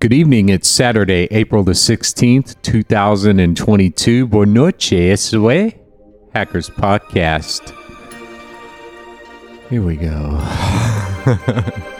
Good evening. It's Saturday, April the 16th, 2022. Buenas noches. Hackers Podcast. Here we go.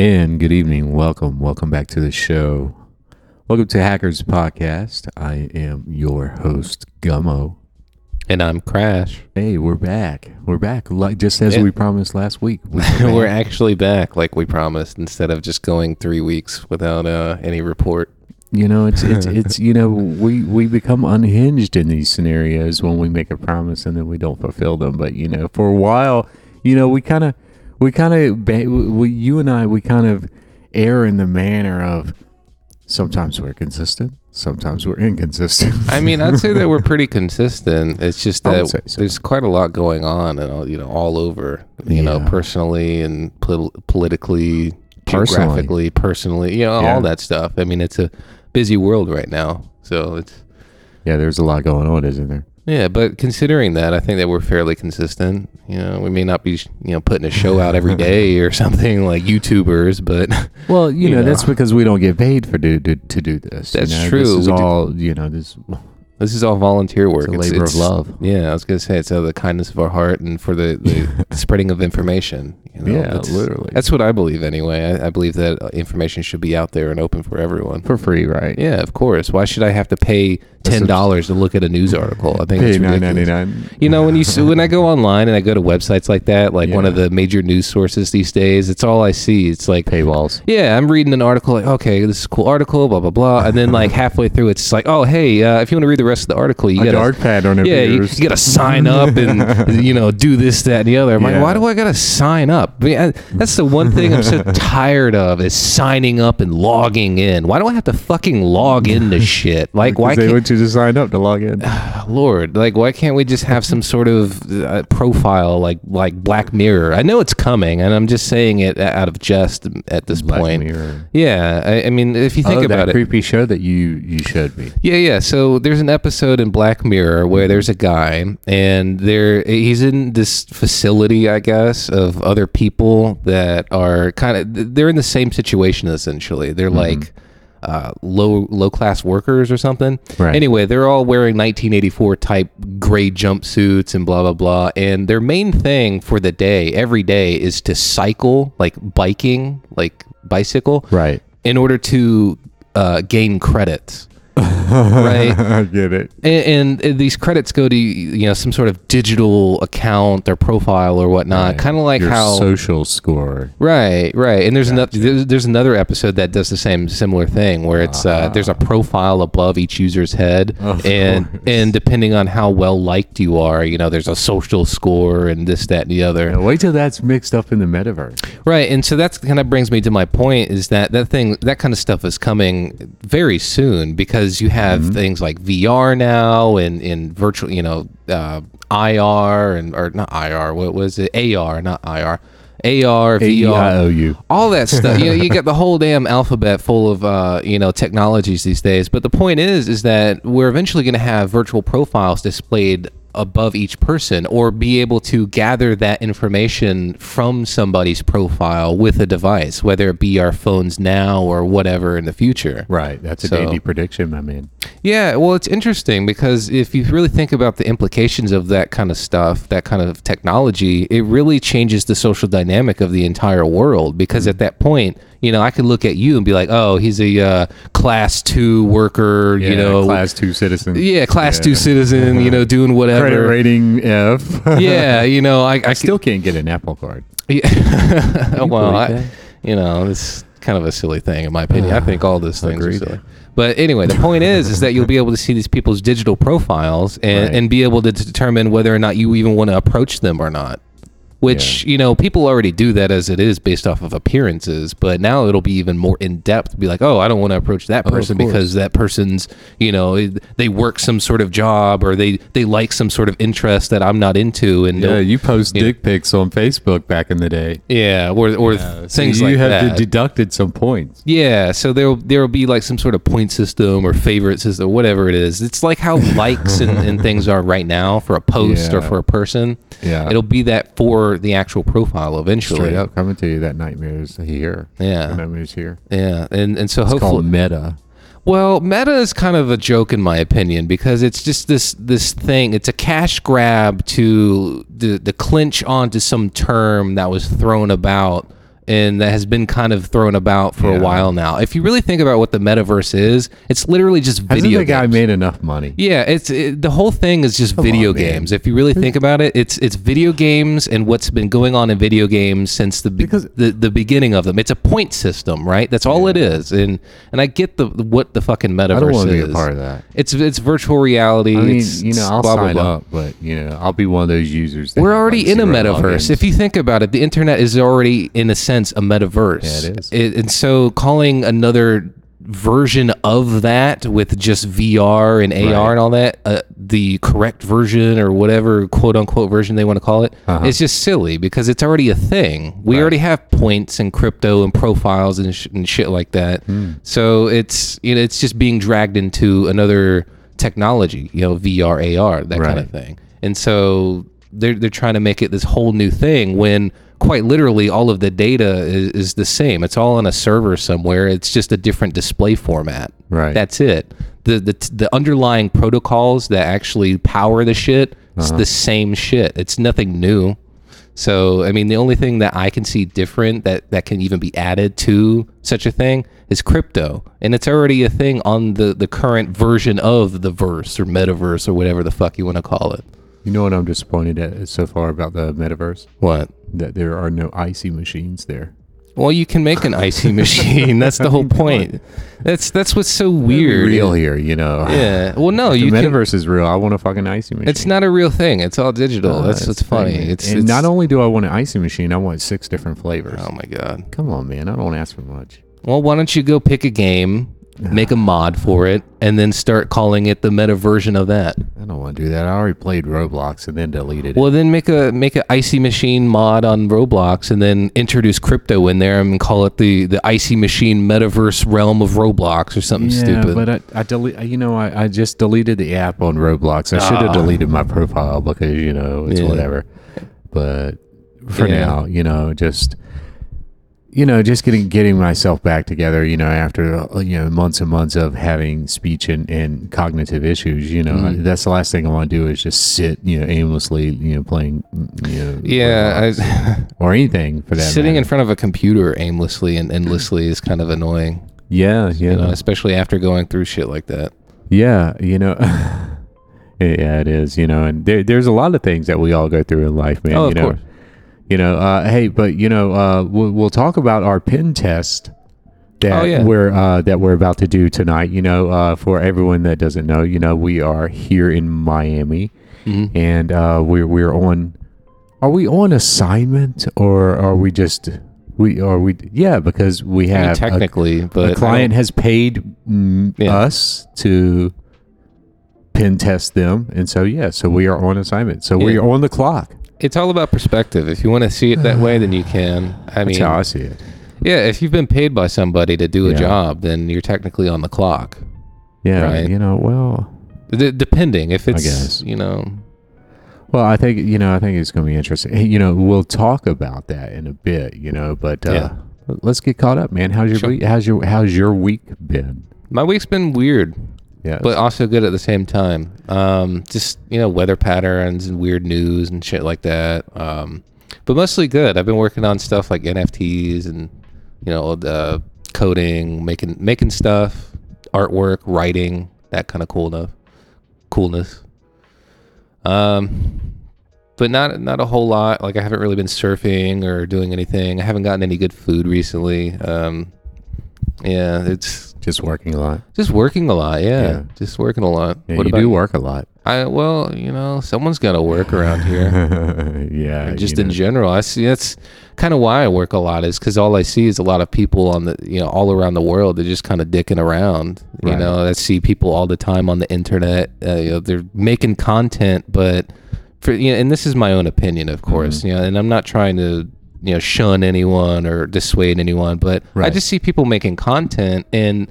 And good evening. Welcome. Welcome back to the show. Welcome to Hackers Podcast. I am your host, Gummo. And I'm Crash. Hey, we're back. We're back. Like just as Yeah. we promised last week. We We're actually back like we promised instead of just going three weeks without uh, any report. you know, it's it's it's you know, we we become unhinged in these scenarios when we make a promise and then we don't fulfill them. But you know, for a while, you know, we kind of we kind of we you and I we kind of err in the manner of sometimes we're consistent, sometimes we're inconsistent. I mean, I'd say that we're pretty consistent. It's just that so. there's quite a lot going on and all, you know, all over, you know, personally and pol- politically, Personally. geographically, personally, you know, Yeah. all that stuff. I mean, it's a busy world right now. So it's yeah, there's a lot going on, isn't there? Yeah, but considering that, I think that we're fairly consistent. You know, we may not be, you know, putting a show out every day or something like YouTubers, but Well, you, You know, know. that's because we don't get paid for do, to, to do this. you That's know? true. This is We do- all you know. This this is all volunteer work. it's a labor of love. Yeah, I was gonna say it's out of the kindness of our heart and for the, the spreading of information. You know, Yeah, that's, literally. That's what I believe anyway. I, I believe that information should be out there and open for everyone. for free, right? Yeah, of course. Why should I have to pay ten dollars to look at a news article? I think it's nine ninety nine. You know, when you when I go online and I go to websites like that, like one of the major news sources these days, it's all I see. It's like, Paywalls. yeah, I'm reading an article, like, okay, this is a cool article, blah blah blah, and then like halfway through, it's like, oh hey, uh, if you want to read the rest of the article, you A gotta, dark pad on it. yeah, you, you gotta sign up and you know do this, that, and the other. I'm Yeah. like, why do I gotta sign up? I mean, I, that's the one thing I'm so tired of is signing up and logging in. Why do I have to fucking log into shit? Like, why can't you to sign up to log in. Lord, like why can't we just have some sort of uh, profile like like Black Mirror? I know it's coming, and I'm just saying it out of jest at this Black point. Mirror. Yeah, I, I mean, if you think oh, about that it, creepy show that you you showed me. yeah, yeah. So there's an episode in Black Mirror where there's a guy, and there he's in this facility, I guess, of other people that are kind of they're in the same situation essentially. They're like uh, low low class workers or something. Right. Anyway, they're all wearing 1984 type gray jumpsuits and blah blah blah. And their main thing for the day, every day, is to cycle, like biking, like bicycle, Right. in order to uh, gain credits. Right I get it. and, and these credits go to you know some sort of digital account or profile or whatnot kind of like Your how social score. right right and there's another there's, another episode that does the same similar thing where it's uh, there's a profile above each user's head Ah. Of and course. and depending on how well liked you are you know there's a social score and this that and the other Now, wait till that's mixed up in the metaverse. Right, and so that's kind of brings me to my point is that that thing that kind of stuff is coming very soon because you have Mm-hmm. things like VR now and in virtual, you know, uh, IR and or not IR, what was it? AR, not IR. AR, VR, all that stuff. you know, you got the whole damn alphabet full of uh, you know technologies these days. But the point is, is that we're eventually going to have virtual profiles displayed above each person, or be able to gather that information from somebody's profile with a device, whether it be our phones now or whatever in the future. Right. That's a So- dandy prediction, my man. Yeah, well, it's interesting because if you really think about the implications of that kind of stuff, that kind of technology, it really changes the social dynamic of the entire world. Because at that point, you know, I could look at you and be like, "Oh, he's a uh, class two worker," you know, class two citizen. yeah, class two Yeah. citizen, you know, doing whatever. Credit rating F. Yeah, you know, I, I, I still can't get an Apple Card. Yeah. well, I, you know, it's kind of a silly thing in my opinion. I think all those things Agreed. are silly. But anyway, the point is, is that you'll be able to see these people's digital profiles and, Right. and be able to determine whether or not you even want to approach them or not. Which you know, people already do that as it is based off of appearances. But now it'll be even more in depth. Be like, oh, I don't want to approach that oh, person course. because that person's, you know, they work some sort of job or they they like some sort of interest that I'm not into. And Yeah, you post you know- dick pics on Facebook back in the day. yeah, or or so things you like have that. deducted some points. Yeah, so there'll there'll be like some sort of point system or favorite system, whatever it is. It's like how likes and, and things are right now for a post or for a person. Yeah. It'll be that for the actual profile eventually. Straight up coming to you that nightmare is here. Yeah. Nightmare is here. Yeah, and and so It's hopefully, called meta. well, Meta is kind of a joke in my opinion because it's just this this thing. It's a cash grab to the the clinch onto some term that was thrown about and that has been kind of thrown about for a while now. If you really think about what the metaverse is, it's literally just Hasn't video the guy made enough money? Yeah, it's it, the whole thing is just video on, man. games. If you really think about it, it's it's video games and what's been going on in video games since the be- the, the beginning of them. It's a point system, right? That's all it is. And and I get the what the fucking metaverse I don't want to is. be a part of that. It's it's virtual reality. I mean, it's, you know, I'll blah, blah, sign blah. up, but you know, I'll be one of those users. That We're already like, in a metaverse. logins. If you think about it, the internet is already, in a sense, a metaverse. Yeah, it is. and so calling another version of that with just VR and AR Right. and all that, uh, the correct version or whatever quote unquote version they want to call it, Uh-huh. it's just silly because it's already a thing. We Right. already have points and crypto and profiles and, sh- and shit like that. Hmm. So it's you know it's just being dragged into another technology, you know, VR, AR, that kind of thing. And so they're they're trying to make it this whole new thing when quite literally all of the data is, is the same. It's all on a server somewhere. It's just a different display format. Right. That's it. The the the underlying protocols that actually power the shit Uh-huh. is the same shit. It's nothing new. So I mean, the only thing that I can see different that that can even be added to such a thing is crypto, and it's already a thing on the the current version of the verse or metaverse or whatever the fuck you want to call it. You know what I'm disappointed at so far about the metaverse? What? That there are no icy machines there. Well, you can make an icy machine. That's the whole point. That's that's what's so weird. Real here, you know. Yeah. Well, no, The you can. metaverse is real. I want a fucking icy machine. It's not a real thing. It's all digital. Uh, that's what's funny. It's, and it's not only do I want an icy machine, I want six different flavors. Oh my god. Come on, man. I don't ask for much. Well, why don't you go pick a game, make a mod for it, and then start calling it the meta version of that? I don't want to do that. I already played Roblox and then deleted it. Well, then make a make a icy machine mod on Roblox, and then introduce crypto in there and call it the the icy machine metaverse realm of Roblox or something yeah, stupid. but I, I delete. You know, I, I just deleted the app on Roblox. I should have Ah. deleted my profile because you know it's Yeah. whatever. But for Yeah. now, you know, just you know, just getting getting myself back together. You know, after uh, you know months and months of having speech and, and cognitive issues. You know, Mhm. that's the last thing I want to do is just sit, you know, aimlessly, you know, playing, you know, yeah, I, or anything for that. sitting in front of a computer aimlessly and endlessly is kind of annoying. yeah, yeah, You know, especially after going through shit like that. Yeah, you know, yeah, it is. You know, and there, there's a lot of things that we all go through in life, man. Oh, you of know, course. You know. Uh, hey, but you know, uh, we'll, we'll talk about our pen test that Oh, yeah. we're uh, that we're about to do tonight. You know, uh, for everyone that doesn't know, you know, we are here in Miami, Mhm. and uh, we're we're on. Are we on assignment or are we just we are we? Yeah, because we I mean, have a- technically, but a client has paid mm, Yeah. us to pen test them and so yeah so we are on assignment so we are on the clock it's all about perspective. If you want to see it that way, then you can. I that's mean, how i see it yeah, if you've been paid by somebody to do a Yeah. job, then you're technically on the clock. yeah Right. you know well D- depending if it's, guess. you know, well i think you know i think it's going to be interesting Hey, you know we'll talk about that in a bit you know but uh let's get caught up man how's your Sure. week how's your how's your week been my week's been weird. Yeah. but also good at the same time. Um, just you know, weather patterns and weird news and shit like that. Um, but mostly good. I've been working on stuff like NFTs and you know, uh, coding, making making stuff, artwork, writing, that kind of cool coolness. Um, but not not a whole lot. Like I haven't really been surfing or doing anything. I haven't gotten any good food recently. Um, yeah, it's just working a lot. just working a lot. Yeah, Yeah. just working a lot. Yeah, you do work a lot. I well, you know, someone's got to work around here. yeah. just you in know. general, I see that's kind of why I work a lot is because all I see is a lot of people on the you know all around the world. They're just kind of dicking around. You Right. know, I see people all the time on the internet. Uh, you know, they're making content, but for you know, and this is my own opinion, of Mm-hmm. course. You know, and I'm not trying to you know shun anyone or dissuade anyone, but I just see people making content and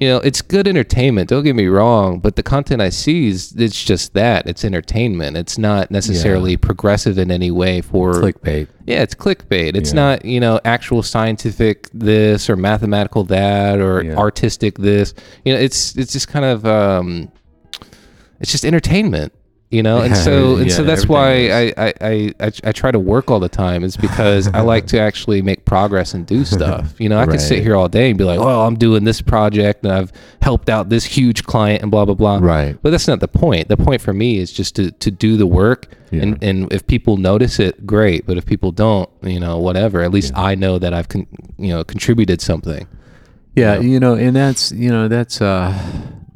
you know it's good entertainment don't get me wrong but the content i see is it's just that it's entertainment it's not necessarily progressive in any way for clickbait. yeah it's clickbait it's Yeah. not you know actual scientific this or mathematical that or Yeah. artistic this you know it's it's just kind of um it's just entertainment you know and so and so that's why I, I, I, I, I try to work all the time is because I like to actually make progress and do stuff. You know, I could sit here all day and be like, "Oh, I'm doing this project and I've helped out this huge client and blah blah blah." Right. But that's not the point. The point for me is just to to do the work and Yeah. and if people notice it, great. But if people don't, you know, whatever. At least I know that I've con- you know contributed something. Yeah, Yeah. you know, and that's you know that's uh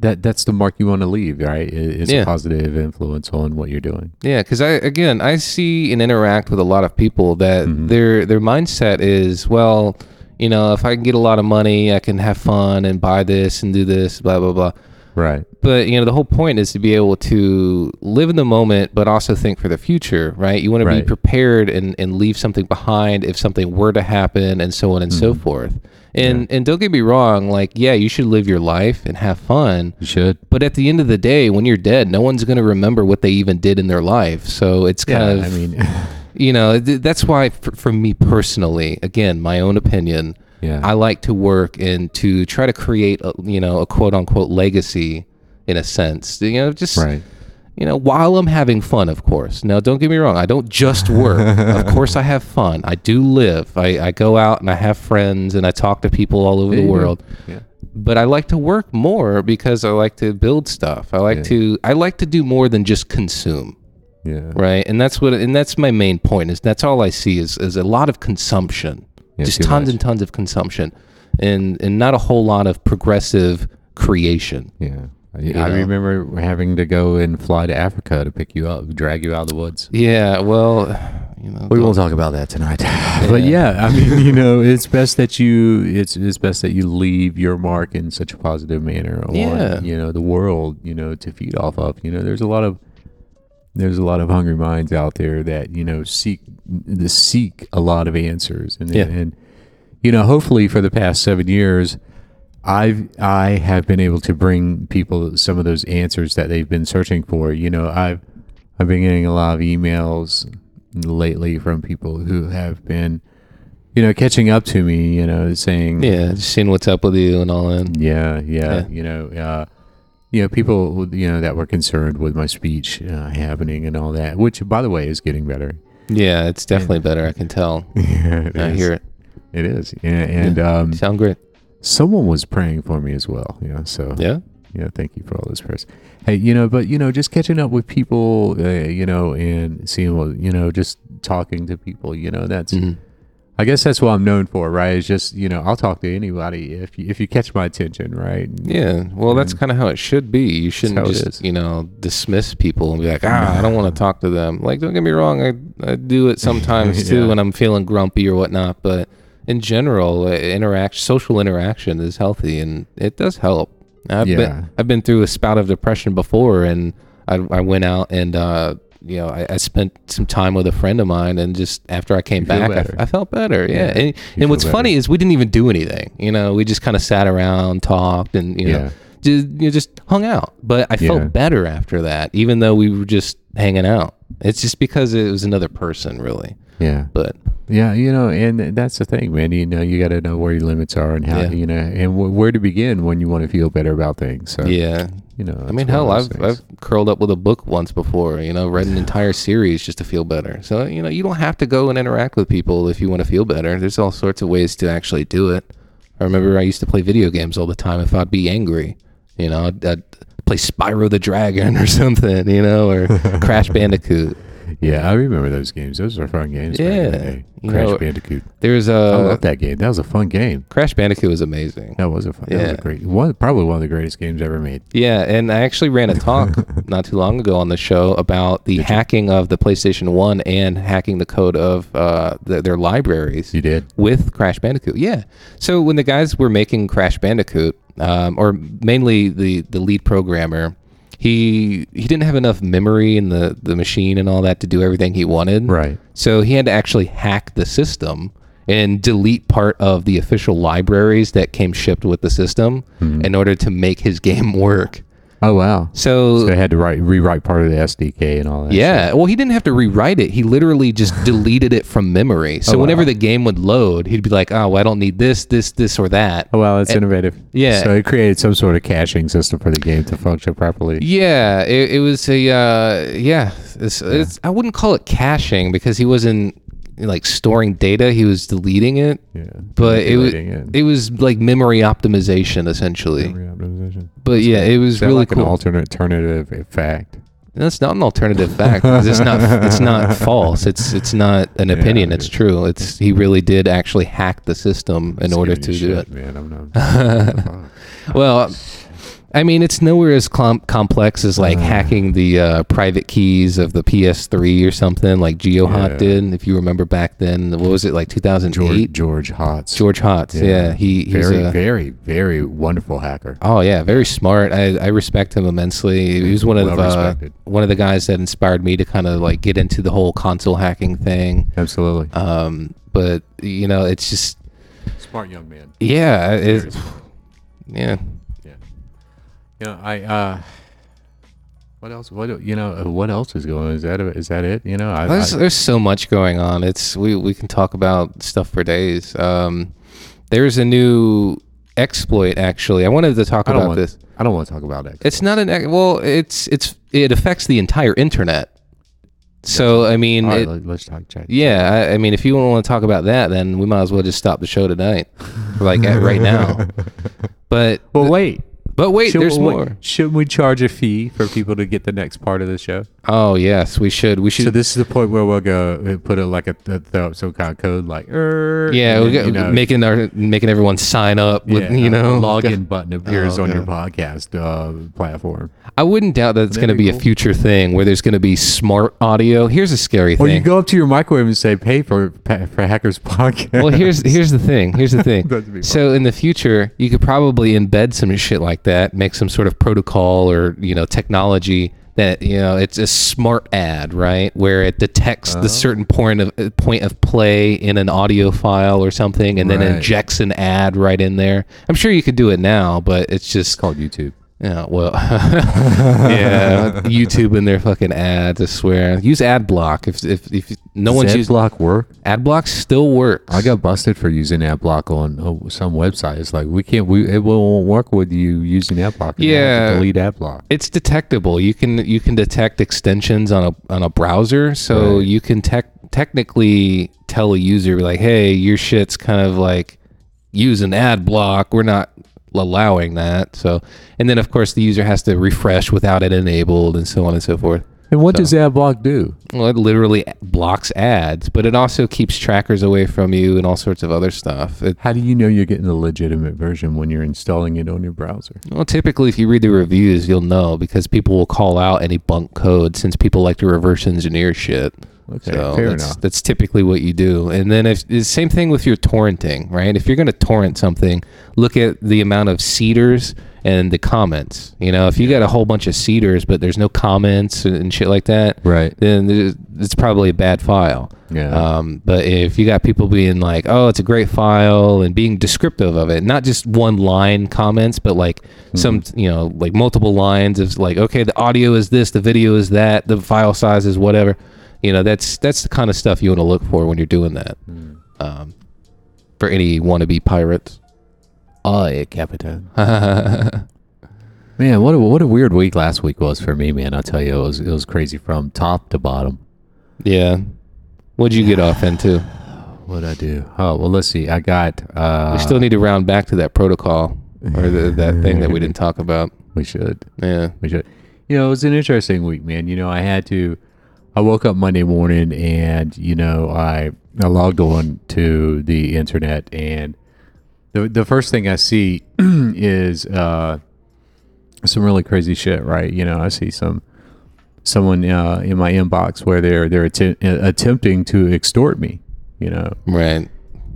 that that's the mark you want to leave, right? Is Yeah. a positive influence on what you're doing. Yeah, because I again I see and interact with a lot of people that Mm-hmm. their their mindset is well, you know, if I can get a lot of money, I can have fun and buy this and do this, blah blah blah. Right. But you know, the whole point is to be able to live in the moment, but also think for the future, right? You want to be prepared and, and leave something behind if something were to happen, and so on and so forth. And and don't get me wrong, like yeah, you should live your life and have fun. You should. But at the end of the day, when you're dead, no one's going to remember what they even did in their life. So it's kind Yeah, of, I mean, you know, th- that's why for, for me personally, again, my own opinion, yeah. I like to work and to try to create, a, you know, a quote unquote legacy in a sense. You know, just right. You know, while I'm having fun, of course. Now, don't get me wrong. I don't just work. of course, I have fun. I do live. I, I go out and I have friends and I talk to people all over Yeah, the mm-hmm. world. Yeah. But I like to work more because I like to build stuff. I like Yeah. to I like to do more than just consume, Yeah. right? And that's what and that's my main point. Is that's all I see is is a lot of consumption, Yeah, just tons much. and tons of consumption, and and not a whole lot of progressive creation. Yeah. I, I remember having to go and fly to Africa to pick you up, drag you out of the woods. Yeah, well, you know, We won't talk about that tonight. but yeah, I mean, you know, it's best that you it's it's best that you leave your mark in such a positive manner on Yeah. you know the world, you know, to feed off of. You know, there's a lot of there's a lot of hungry minds out there that you know seek the seek a lot of answers and Yeah. and you know hopefully for the past seven years I've I have been able to bring people some of those answers that they've been searching for. You know, I've I've been getting a lot of emails lately from people who have been, you know, catching up to me. You know, saying, yeah, just seeing what's up with you and all that. yeah, yeah, Yeah. you know, uh, you know, people you know that were concerned with my speech uh, happening and all that, which by the way is getting better. Yeah, it's definitely better. I can tell. yeah, it I is. hear it. It is, yeah, and um, Sound great. Someone was praying for me as well. You know, so Yeah. Yeah, thank you for all those prayers. Hey, you know, but you know, just catching up with people, uh, you know, and seeing what you know, just talking to people, you know, that's Mhm. I guess that's what I'm known for, right? It's just you know, I'll talk to anybody if you, if you catch my attention, right? Yeah. Well, that's kind of how it should be. You shouldn't just, you know, dismiss people and be like, ah, I don't want to talk to them. Like, don't get me wrong. I, I do it sometimes too when I'm feeling grumpy or whatnot. But in general, uh, interact, social interaction is healthy and it does help. I've Yeah. been, I've been through a spout of depression before and I, I went out and, uh, you know, I, I spent some time with a friend of mine, and just after I came You back, I. I felt better. Yeah, Yeah, and, and what's feel funny is we didn't even do anything. You know, we just kind of sat around, talked, and you know, Yeah. just you just hung out. But I felt better after that, even though we were just hanging out. It's just because it was another person, really. Yeah. But Yeah, you know, and that's the thing, man. You know, you got to know where your limits are and how Yeah. you know, and wh- where to begin when you want to feel better about things. So, Yeah. you know, I mean, hell, I've, things. I've curled up with a book once before, you know, read an entire series just to feel better. So, you know, you don't have to go and interact with people if you want to feel better. There's all sorts of ways to actually do it. I remember I used to play video games all the time if I'd be angry. You know, I'd, I'd play Spyro the Dragon or something, you know, or Crash Bandicoot. Yeah, I remember those games. Those were fun games. back in the Yeah, day. you Crash know, Bandicoot. There's a. I love that game. That was a fun game. Crash Bandicoot was amazing. That was a fun. That was Yeah. a great one. Probably one of the greatest games ever made. Yeah, and I actually ran a talk not too long ago on the show about the hacking of the PlayStation 1 and hacking the code of uh, the, their libraries You did. with Crash Bandicoot. Yeah. So when the guys were making Crash Bandicoot, um, or mainly the, the lead programmer, he he didn't have enough memory in the, the machine and all that to do everything he wanted. Right. So he had to actually hack the system and delete part of the official libraries that came shipped with the system hmm. in order to make his game work. Oh wow. So, So they had to write rewrite part of the SDK and all that. yeah, well, he didn't have to rewrite it. He literally just deleted it from memory. So Oh, wow. whenever the game would load, he'd be like, "Oh, well, I don't need this, this, this, or that." Oh wow, that's innovative. yeah. So it created some sort of caching system for the game to function properly. Yeah, it, it was a uh, yeah. It's, It's, I wouldn't call it caching because he wasn't like storing data. He was deleting it. Yeah. But it was Manipulating it was like memory optimization essentially. Memory optimization. But yeah, it was Is that really like cool. an alternate alternative fact? That's not an alternative fact. 'cause it's not. It's not false. It's it's not an opinion. it it's true. It's he really did actually hack the system in order to do it. Man, I'm not. Well, I mean, it's nowhere as com- complex as like Uh. hacking the uh, private keys of the PS3 or something like GeoHot Yeah. did. If you remember back then, what was it like 2008? George George Hotz. George Hotz. Yeah, he he's very a, very very wonderful hacker. Oh yeah, very smart. I, I respect him immensely. He was one of Well the uh, one of the guys that inspired me to kind of like get into the whole console hacking thing. Absolutely. Um, but you know, it's just Smart young man. yeah, Very it's yeah. Yeah. You know, I uh what else what you know uh, what else is going on? Is that is that it? You know, I, There's I there's so much going on. It's we we can talk about stuff for days. Um, there's a new exploit actually. I wanted to talk about want this. I don't want to talk about it. It's not an ex- well. It's it's it affects the entire internet. So I mean, right, it- let, let's talk chat. Yeah, I, I mean, if you don't want to talk about that, then we might as well just stop the show tonight, like at, right now. But Well, wait. But wait, Should- there's more. Shouldn't we charge a fee for people to get the next part of the show? Oh yes, we should. We should. So this is the point where we'll go uh, put it like a, up some kind of code like er, yeah, we get, you know, making our making everyone sign up with yeah, you know login button appears Oh, on your podcast uh, platform. I wouldn't doubt that it's going to be be cool. a future thing where there's going to be smart audio. Here's a scary thing. Or you go up to your microwave and say, "Pay for for Hackers Podcast." well, here's here's the thing. Here's the thing. That'd be fun. so in the future, you could probably embed some shit like that, make some sort of protocol or you know technology that you know it's a smart ad, right? Where it detects Oh. the certain point of point of play in an audio file or something, and then Right. injects an ad right in there. I'm sure you could do it now, but it's it's just called YouTube. Yeah, well, yeah, YouTube and their fucking ads. I swear, use ad block if if, if no one's Does used block work. ad block still works. I got busted for using AdBlock on uh, some website. It's like we can't. We it won't work with you using AdBlock. You have Yeah. to delete AdBlock. it's detectable. You can you can detect extensions on a on a browser, so Right. you can tech technically tell a user like, "Hey, your shit's kind of like using an ad block. We're not allowing that." So, and then of course the user has to refresh without it enabled, and so on and so forth. And what So- does AdBlock do? Well, it literally blocks ads, but it also keeps trackers away from you and all sorts of other stuff. It, How do you know you're getting the legitimate version when you're installing it on your browser? well, typically, if you read the reviews, you'll know because people will call out any bunk code since people like to reverse engineer shit. Okay, so fair that's, enough. that's typically what you do. And then if the same thing with your torrenting, right? If you're going to torrent something, look at the amount of seeders and the comments. You know, if you got a whole bunch of seeders but there's no comments and shit like that, Right. then it's probably a bad file. Yeah. Um, but if you got people being like, "Oh, it's a great file," and being descriptive of it, not just one line comments, but like some, you know, like multiple lines of like, "Okay, the audio is this, the video is that, the file size is whatever." You know, that's that's the kind of stuff you want to look for when you're doing that. Hmm. um, for any wannabe pirates. Aye, Capitan. Man, what a, what a weird week last week was for me, man. I'll tell you, it was it was crazy from top to bottom. yeah. What'd you get off into? what'd I do? Oh well, let's see. I got. Uh, We still need to round back to that protocol or the, that thing that we didn't talk about. We should. Yeah. We should. You know, it was an interesting week, man. You know, I had to. I woke up Monday morning, and you know, I I logged on to the internet, and the the first thing I see is uh, some really crazy shit, right? You know, I see some someone uh, in my inbox where they're they're atte- attempting to extort me. You know, Right.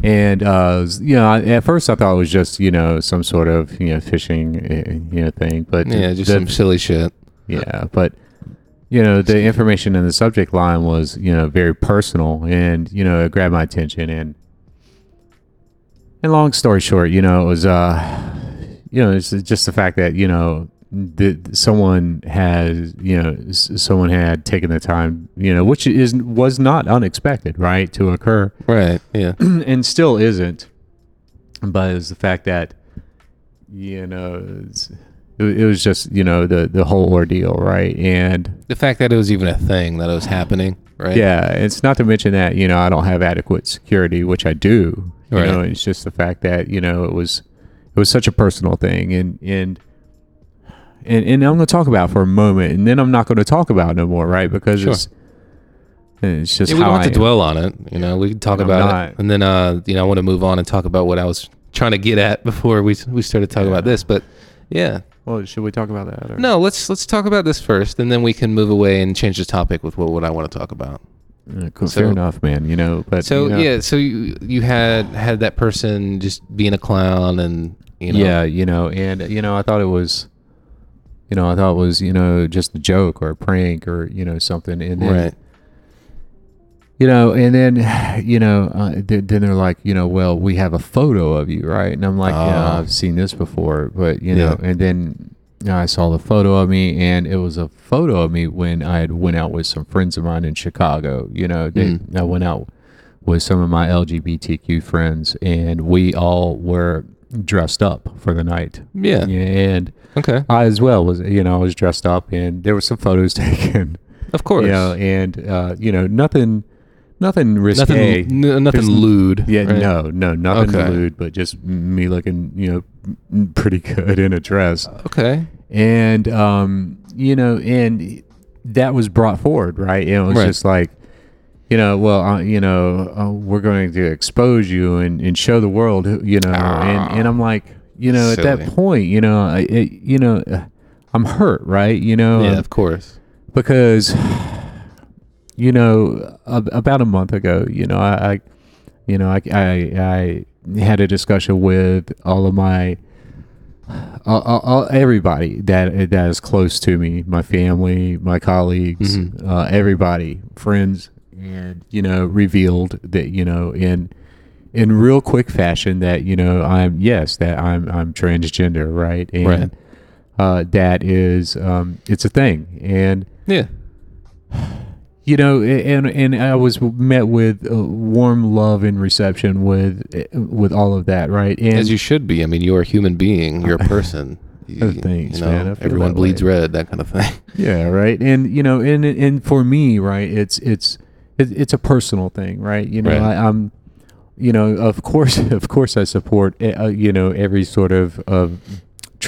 and uh, you know, I- at first I thought it was just you know some sort of you know phishing uh, you know thing, but Yeah, just the- some silly shit. yeah, but you know, the information in the subject line was you know very personal, and you know, it grabbed my attention. And and long story short, you know, it was uh, you know, it's just the fact that you know. The, someone has, you know, someone had taken the time, you know, which is was not unexpected, right, to occur Right. Yeah. and still isn't. But it's the fact that you know it's, it, it was just you know the the whole ordeal, right? And the fact that it was even a thing that it was happening. Right. yeah, it's not to mention that you know I don't have adequate security, which I do. You Right. know, it's just the fact that you know it was it was such a personal thing, and and. And, and I'm going to talk about it for a moment, and then I'm not going to talk about it no more, right? Because Sure. it's it's just Yeah, we how don't I have to am. dwell on it. You know, we can talk I'm about not. it, and then uh, you know, I want to move on and talk about what I was trying to get at before we we started talking about this. But yeah, Well, should we talk about that? Or? no, let's let's talk about this first, and then we can move away and change the topic with what, what I want to talk about. Cool. So- Fair enough, man. You know, but So you know, yeah, so you you had had that person just being a clown, and you know, yeah, you know, and you know, I thought it was, you know, I thought it was, you know, just a joke or a prank or you know something, and then, right, you know, and then, you know, uh, th- then they're like, you know, well, we have a photo of you, right? And I'm like, yeah, Oh. I've seen this before, but you know, and then you know, I saw the photo of me, and it was a photo of me when I had went out with some friends of mine in Chicago. You know, they, Mm. I went out with some of my LGBTQ friends, and we all were dressed up for the night. yeah, and okay, I as well was, you know, I was dressed up, and there were some photos taken. of course, You know, and uh, you know, nothing, nothing risque. nothing, n- nothing There's- lewd. Yeah, right? no, no, nothing Okay. lewd, but just me looking, you know, pretty good in a dress, Okay, and um, you know, and that was brought forward, right? And it was Right. just like, you know, well, uh, you know, uh, we're going to expose you and, and show the world, who- you know, and, and I'm like, you know, at Silly. that point, you know, I, it, you know, uh, I'm hurt, right? You know, yeah, um, of course, because you know a, about a month ago you know I, I you know I, I I had a discussion with all of my all, all, everybody that that is close to me my family my colleagues Mhm. uh, everybody friends and you know revealed that you know in in real quick fashion that you know I'm yes that I'm I'm transgender right and Right. uh, that is um, it's a thing and yeah, you know and and I was met with uh, warm love and reception with with all of that right and as you should be. I mean, you're a human being. You're a person. You, Oh, thanks, you know, man. Everyone bleeds way. red, that kind of thing. yeah right and you know and and for me right it's it's it's a personal thing right you know Right. I, I'm you know of course of course I support uh, you know every sort of of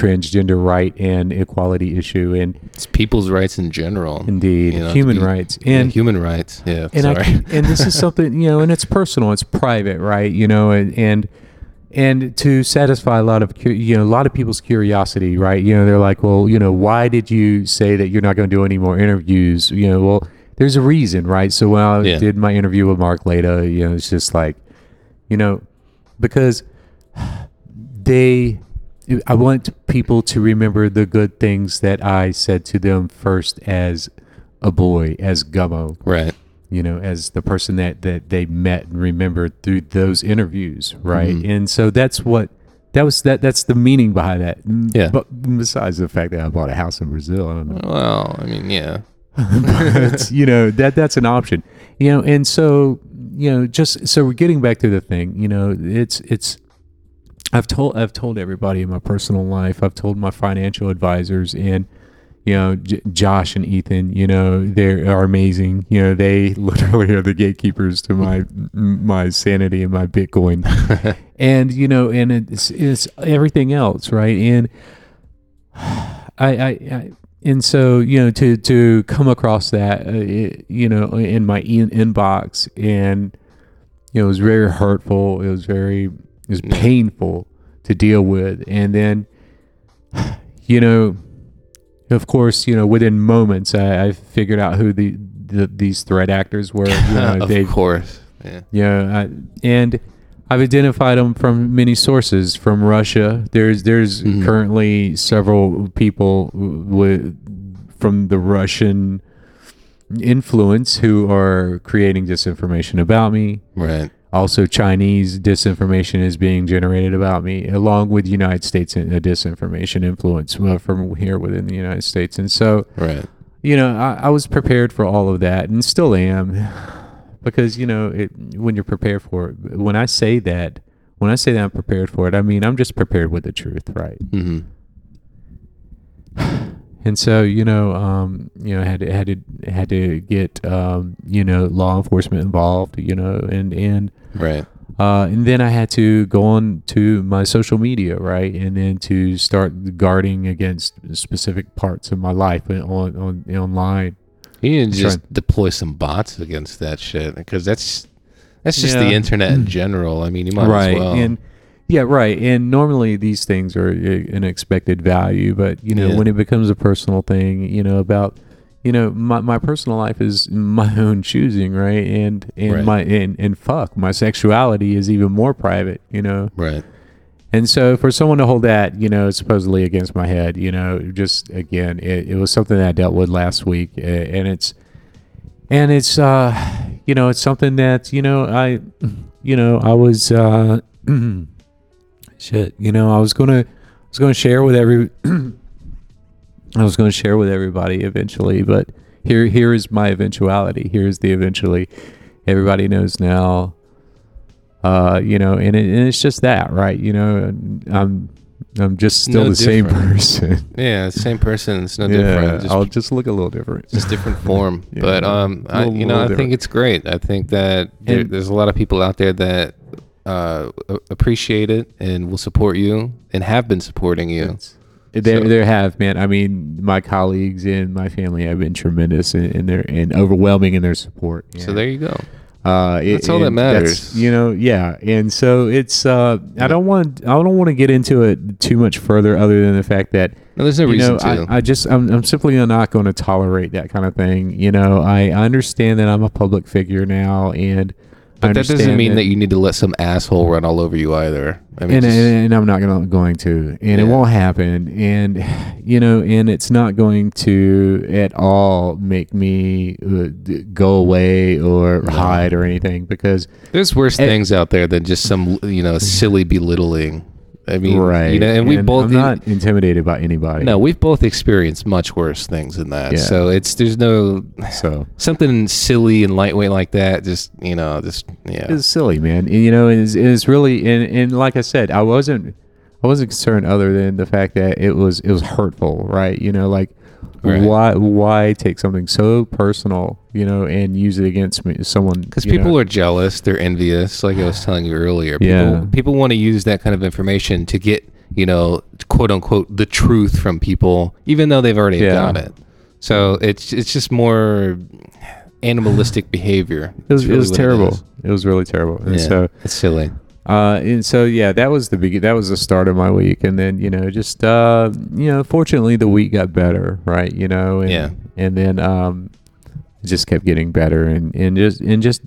transgender right and equality issue and It's people's rights in general. indeed You know, human be- rights Yeah, and human rights. Yeah, and sorry. I and this is something you know, and it's personal, it's private, right? You know, and and and to satisfy a lot of you know a lot of people's curiosity, right? You know, they're like, well, you know, why did you say that you're not going to do any more interviews? You know, well, there's a reason, right? So when I Yeah. did my interview with Mark Leda, you know, it's just like, you know, because they. I want people to remember the good things that I said to them first as a boy, as Gummo right. you know, as the person that that they met and remembered through those interviews, right? Mhm. And so that's what that was that that's the meaning behind that. Mm, Yeah. But besides the fact that I bought a house in Brazil, I don't know. Well, I mean, yeah. but, you know, that that's an option. You know, and so you know, just so we're getting back to the thing. You know, it's it's. I've told I've told everybody in my personal life. I've told my financial advisors and you know J- Josh and Ethan. You know they are amazing. You know they literally are the gatekeepers to my my sanity and my Bitcoin. and you know and it's it's everything else, right? And I I. I and so you know to to come across that uh, it, you know in my in- inbox and you know it was very hurtful it was very it was painful to deal with and then you know of course you know within moments i, I figured out who the, the these threat actors were you know, of they course. Yeah. yeah, I, and I've identified them from many sources. From Russia, there's there's Mhm. currently several people with from the Russian influence who are creating disinformation about me. Right. Also, Chinese disinformation is being generated about me, along with United States uh, disinformation influence uh, from here within the United States. And so, Right. you know, I, I was prepared for all of that and still am because, you know, it, when you're prepared for it, when I say that, when I say that I'm prepared for it, I mean, I'm just prepared with the truth, right? hmm And so, you know, um, you know, had to, had to, had to get, um, you know, law enforcement involved, you know, and, and, Right. uh, and then I had to go on to my social media, right, and then to start guarding against specific parts of my life on on online. You need to just deploy some bots against that shit because that's that's just the internet in general. I mean, you might as well. and yeah, right. And normally these things are uh, an expected value, but you know, Yeah. when it becomes a personal thing, you know, about you know, my, my personal life is my own choosing, right? And and Right. my and, and fuck, my sexuality is even more private, you know. right. And so for someone to hold that, you know, supposedly against my head, you know, just again, it, it was something that I dealt with last week, and it's and it's uh, you know, it's something that you know I, you know, I was uh, shit, you know, I was gonna I was gonna share with every I was gonna share with everybody eventually, but here here is my eventuality. Here's the eventually. Everybody knows now uh, you know, and, it, and it's just that, right? You know, I'm I'm just still No the same person. Yeah, same person. It's no yeah, different. Just, I'll just look a little different. just different form. Yeah, but um, I, you know, little I different. think it's great. I think that there, there's a lot of people out there that uh, appreciate it and will support you and have been supporting you. It's- There, So- there have, man. I mean, my colleagues and my family have been tremendous in, in their and overwhelming in their support. So there you go. Uh, it- That's all that matters. you know, yeah. And so it's. Uh, I don't want. I don't want to get into it too much further, other than the fact that No, there's no reason know, to. I, I just I'm, I'm simply not going to tolerate that kind of thing. You know, I, I understand that I'm a public figure now, and but that doesn't mean that, you need to let some asshole run all over you either. I mean, and, just- and, and I'm not gonna, going to, and it won't happen. And you know, and it's not going to at all make me uh, go away or No. hide or anything because there's worse things out there than just some you know silly belittling. I mean, right. You know, and we both I'm not intimidated by anybody. no, we've both experienced much worse things than that. Yeah. So it's there's no so something silly and lightweight like that. Just you know, just yeah. it's silly, man. And, you know, it's, it's really and, and like I said, I wasn't I wasn't concerned other than the fact that it was it was hurtful, right? You know, like Right. why why take something so personal, you know, and use it against me, someone Because people know, are jealous, they're envious. Like I was telling you earlier, people, Yeah. people want to use that kind of information to get you know, quote unquote, the truth from people, even though they've already Yeah. got it. So it's it's just more animalistic behavior. it was It's it was terrible. is. It, was really terrible. And Yeah, so it's silly. Uh, and so yeah, that was the big, that was the start of my week, and then you know, just uh, you know, fortunately the week got better, right? You know, and, Yeah. and then um, it just kept getting better, and and just and just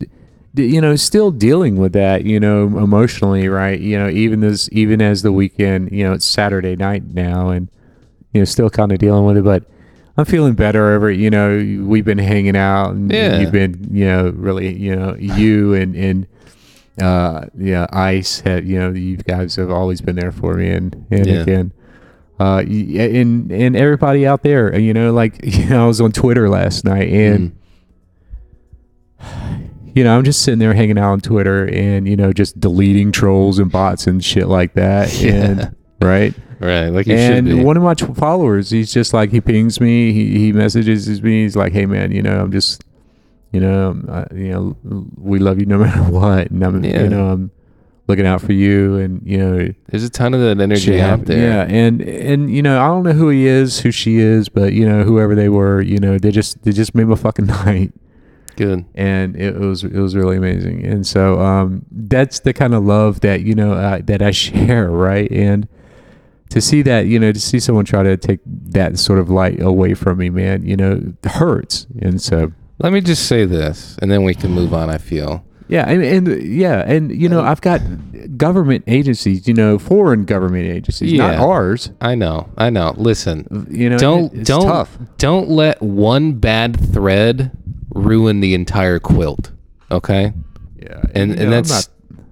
you know, still dealing with that, you know, emotionally, right? You know, even this, even as the weekend, you know, it's Saturday night now, and you know, still kind of dealing with it, but. I'm feeling better over, you know, we've been hanging out and Yeah. you've been, you know, really, you know, you and, and, uh yeah ice had you know you guys have always been there for me and and Yeah. again uh and and everybody out there you know like you know i was on twitter last night and Mm. you know, I'm just sitting there hanging out on Twitter and you know just deleting trolls and bots and shit like that. Yeah. And right. Right, like you. And one of my tw- followers, he's just like he pings me, he he messages me. He's like, "Hey man, you know, I'm just, you know, um, you know, we love you no matter what, and I'm, Yeah. you know, I'm looking out for you, and you know, There's a ton of that energy out there. Yeah, and and you know, I don't know who he is, who she is, but you know, whoever they were, you know, they just they just made my fucking night Good. and it was it was really amazing. And so um, that's the kind of love that you know uh, that I share, right? And to see that, you know, to see someone try to take that sort of light away from me, man, you know, hurts. And so Let me just say this, and then we can move on. I feel. yeah, and, and yeah, and you know, I've got government agencies, you know, foreign government agencies, not Yeah. ours. I know. I know. Listen, You know, don't it- it's don't tough. don't let one bad thread ruin the entire quilt. Okay. Yeah, and and that's not-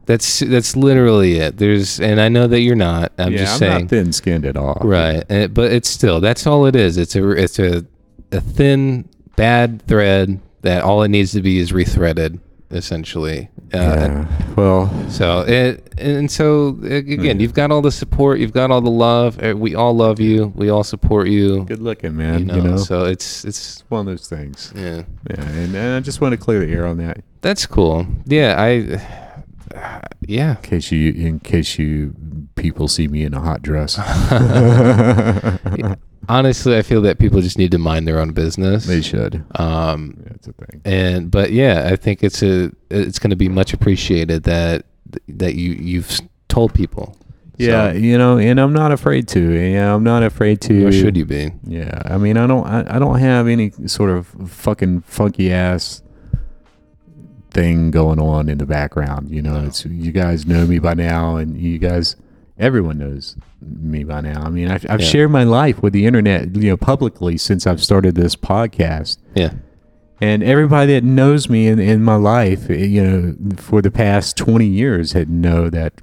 that's that's literally it. There's and I know that you're not. I'm yeah, just I'm saying. not thin-skinned at all. Right, and, but it's still that's all it is. It's a it's a a thin bad thread that all it needs to be is rethreaded essentially. Uh, Yeah. Well, So it and so a- again, you've got all the support, you've got all the love. uh, We all love you. We all support you. good looking, You man. know, You know, so it's it's one of those things. yeah, Yeah, and, and I just want to clear the air on that. that's cool. Yeah, I yeah. in case you in case you people see me in a hot dress. Honestly, I feel that people just need to mind their own business. they should. Um, it's a thing. and but yeah, I think it's a it's going to be much appreciated that that you you've told people. Yeah, So, you know, and I'm not afraid to. Yeah, I'm not afraid to. or should you be? Yeah, I mean, I don't, I, I don't have any sort of fucking funky ass thing going on in the background. You know, No. it's you guys know me by now, and you guys, everyone knows me by now. I mean, I've, I've Yeah. shared my life with the internet, you know, publicly since I've started this podcast. Yeah. And everybody that knows me in, in my life, eh, you know, for the past 20 years had know that,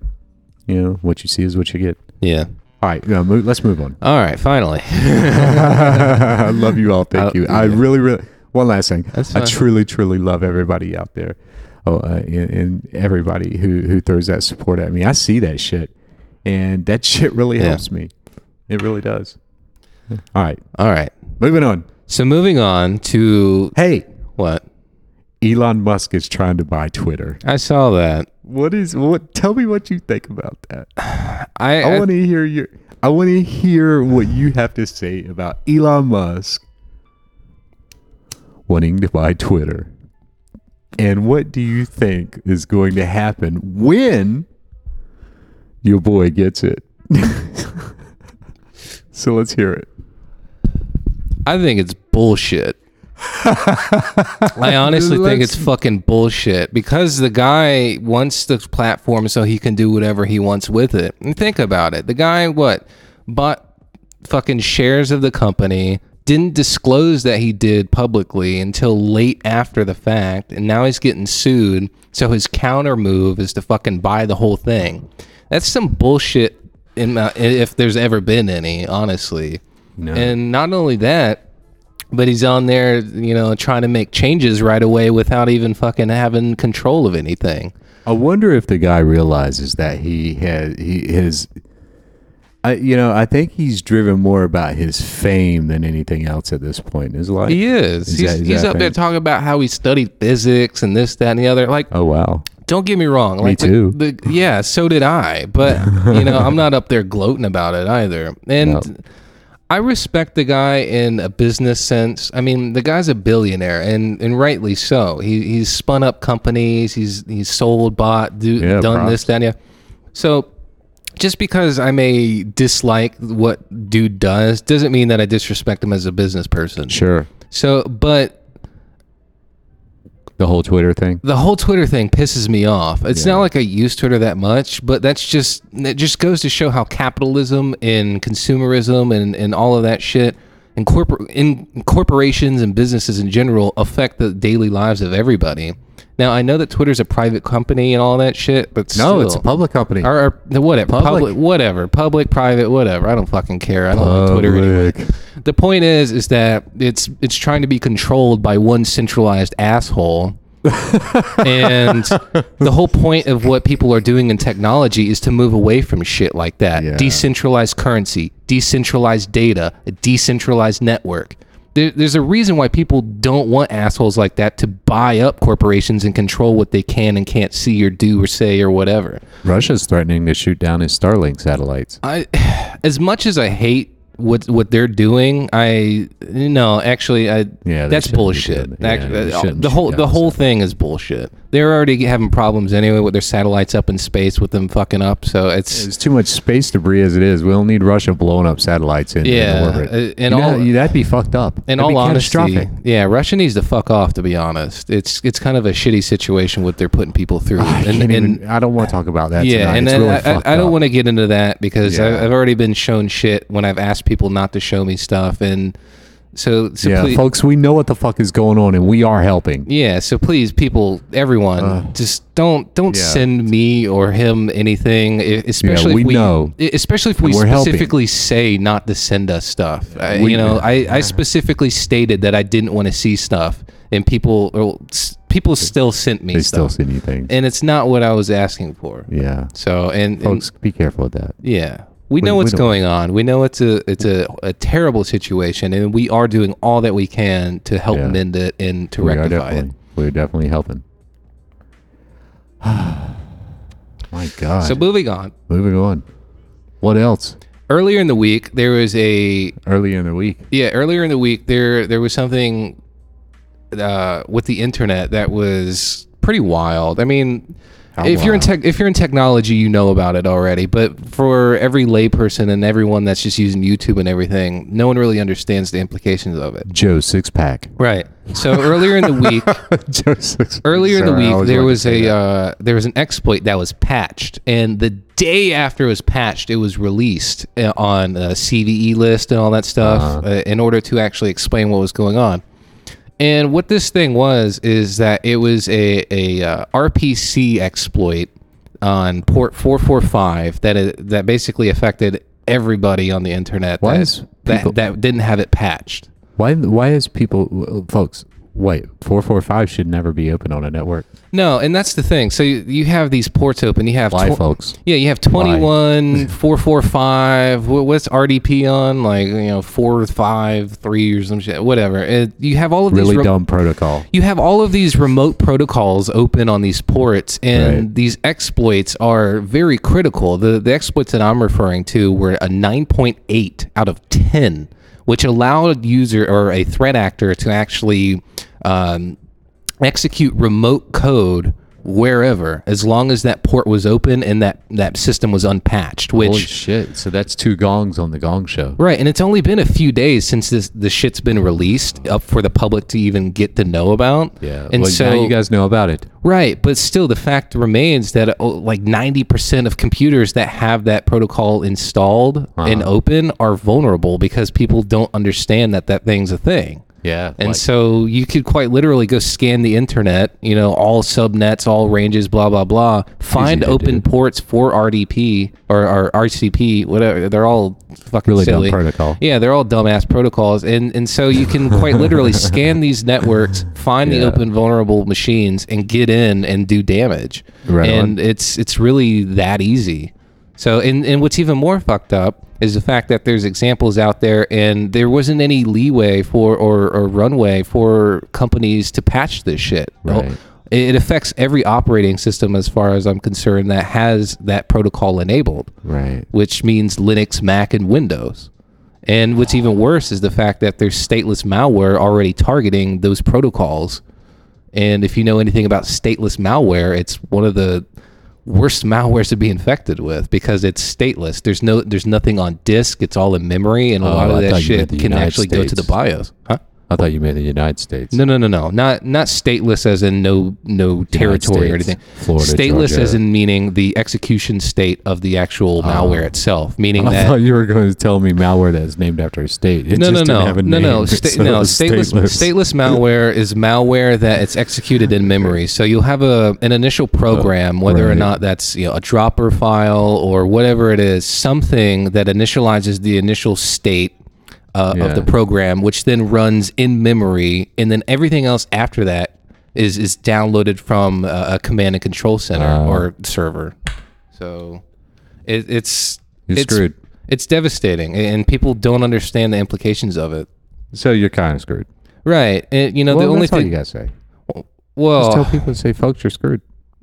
you know, what you see is what you get. Yeah. All right, uh, let's move on. All right. Finally. I love you all. Thank Uh, you. I yeah. really, really, one last thing. I truly, truly love everybody out there. Oh, uh, and, and everybody who, who throws that support at me. I see that shit. And that shit really Yeah. helps me. It really does. All right, All right. moving on. So moving on to Hey, what Elon Musk is trying to buy Twitter. I saw that. What is what? Tell me what you think about that. I, I I want to hear your. I want to hear what you have to say about Elon Musk wanting to buy Twitter, and what do you think is going to happen when your boy gets it? so let's hear it. I think it's bullshit. I honestly think it's fucking bullshit because the guy wants the platform so he can do whatever he wants with it. And think about it. The guy, what, bought fucking shares of the company, didn't disclose that he did publicly until late after the fact, and now he's getting sued. So his counter move is to fucking buy the whole thing. That's some bullshit. In my, if there's ever been any, honestly. No. And not only that, but he's on there, you know, trying to make changes right away without even fucking having control of anything. I wonder if the guy realizes that he has he his. I you know I think he's driven more about his fame than anything else at this point in his life. He is. Is he's that- is he's up there talking about how he studied physics and this, that, and the other. Like, Oh wow. don't get me wrong. Like the- too. The, yeah, so did I. But you know, I'm not up there gloating about it either. And No. I respect the guy in a business sense. I mean, the guy's a billionaire, and and rightly so. He he's spun up companies. He's he's sold, bought, do, Yeah, done props. this, that, and yeah. So. Just because I may dislike what dude does doesn't mean that I disrespect him as a business person. Sure. So, but The whole Twitter thing. the whole Twitter thing pisses me off. It's not like I use Twitter that much, but that's just it just goes to show how capitalism and consumerism and, and all of that shit and corpor- in corporations and businesses in general affect the daily lives of everybody. Now I know that Twitter's a private company and all that shit, but No, still, it's a public company. or, or the whatever Public. public. whatever public private whatever I don't fucking care I don't like Twitter anyway Public. the point is is that it's it's trying to be controlled by one centralized asshole and the whole point of what people are doing in technology is to move away from shit like that. Yeah. Decentralized currency, decentralized data, a decentralized network. There, there's a reason why people don't want assholes like that to buy up corporations and control what they can and can't see or do or say or whatever. Russia's threatening to shoot down his Starlink satellites. I, as much as I hate what what they're doing, I no, actually, I Yeah, that's bullshit. Yeah, Actually, uh, the whole the whole thing is bullshit. They're already having problems anyway with their satellites up in space with them fucking up. So it's There's too much space debris as it is. We don't need Russia blowing up satellites in, Yeah, in orbit. uh, and You know, all- that'd be fucked up. in That'd all honesty, yeah, Russia needs to fuck off. To be honest, it's it's kind of a shitty situation what they're putting people through. I, and, and even, I don't want to talk about that. yeah, tonight. and it's then really I, I, I don't want to get into that because Yeah. I, I've already been shown shit when I've asked people not to show me stuff, and so so Yeah, please, folks, we know what the fuck is going on, and we are helping. Yeah, so please, people, everyone, uh, just don't don't yeah. send me or him anything, especially we if we know. especially if we we're helping. specifically say not to send us stuff. I, We- you know, I, I specifically stated that I didn't want to see stuff, and people or people still sent me They still stuff, send you things. and it's not what I was asking for. yeah, So and, and folks, be careful with that. yeah. We know what's going on. We know it's a it's a, a terrible situation, and we are doing all that we can to help Yeah. mend it and to we are rectify it. definitely, we're definitely helping. My God. So moving on. Moving on. What else? earlier in the week there was a Earlier in the week, yeah earlier in the week there there was something uh, with the internet that was pretty wild i mean How if you're in tech if you're in technology you know about it already but for every layperson and everyone that's just using youtube and everything no one really understands the implications of it Joe six pack. right so earlier in the week Joe six. earlier in the week there was a uh, there was an exploit that was patched and the day after it was patched it was released uh, on a cve list and all that stuff Uh-huh. uh, in order to actually explain what was going on and what this thing was is that it was a, a uh, rpc exploit on port 445 that it, that basically affected everybody on the internet Why that, is people- that, that didn't have it patched Why? Why is people, folks? Wait, four four five should never be open on a network. No, and that's the thing. So you, you have these ports open. You have Why, tw- folks? Yeah, you have 21, 445. What, what's RDP on? Like, you know, 453 or some shit. Whatever. It, you have all of Really these re- dumb protocol. you have all of these remote protocols open on these ports, and Right. these exploits are very critical. The the exploits that I'm referring to were a 9.8 out of 10, which allowed a user or a threat actor to actually um, execute remote code wherever, as long as that port was open and that that system was unpatched. Which Holy shit! So that's two gongs on the Gong Show. Right, and it's only been a few days since this the shit's been released up for the public to even get to know about. Yeah. and well, so now you guys know about it. right, but still, the fact remains that uh, like ninety percent of computers that have that protocol installed and Uh-huh. open are vulnerable because people don't understand that that thing's a thing. Yeah. And like- so you could quite literally go scan the internet, you know, all subnets, all ranges, blah blah blah. Find open do. ports for RDP or, or RCP, whatever. They're all fucking Really dumb protocol. Yeah, they're all dumbass protocols, and and so you can quite literally scan these networks, find the open vulnerable machines, and get in and do damage. Right and on. it's it's really that easy. So, and, and what's even more fucked up is the fact that there's examples out there, and there wasn't any leeway for or, or runway for companies to patch this shit. Right. It it affects every operating system, as far as I'm concerned, that has that protocol enabled right. which means Linux, Mac, and Windows. And what's even worse is the fact that there's stateless malware already targeting those protocols. And if you know anything about stateless malware, it's one of the worst malwares to be infected with because it's stateless. There's no there's nothing on disk, it's all in memory and a Oh, lot of I that shit can actually go to the BIOS. Huh? I thought you meant the United States. No, no, no, no. Not not stateless as in no no territory or anything. Florida, stateless Georgia. as in meaning the execution state of the actual oh. malware itself, meaning I that thought you were going to tell me malware that's named after a state. It no, no, no, have a no, no, sta- so no. it's Stateless, stateless malware is malware that it's executed in memory. So you'll have a an initial oh, program, whether or not that's you know a dropper file or whatever it is, something that initializes the initial state uh, Yeah. of the program, which then runs in memory, and then everything else after that is is downloaded from a, a command and control center Oh. or server. So it, it's You're it's screwed. it's devastating, and people don't understand the implications of it. So you're kind of screwed. Right, and you know well, the only thing. you gotta say. well, Just tell people to say, folks, you're screwed.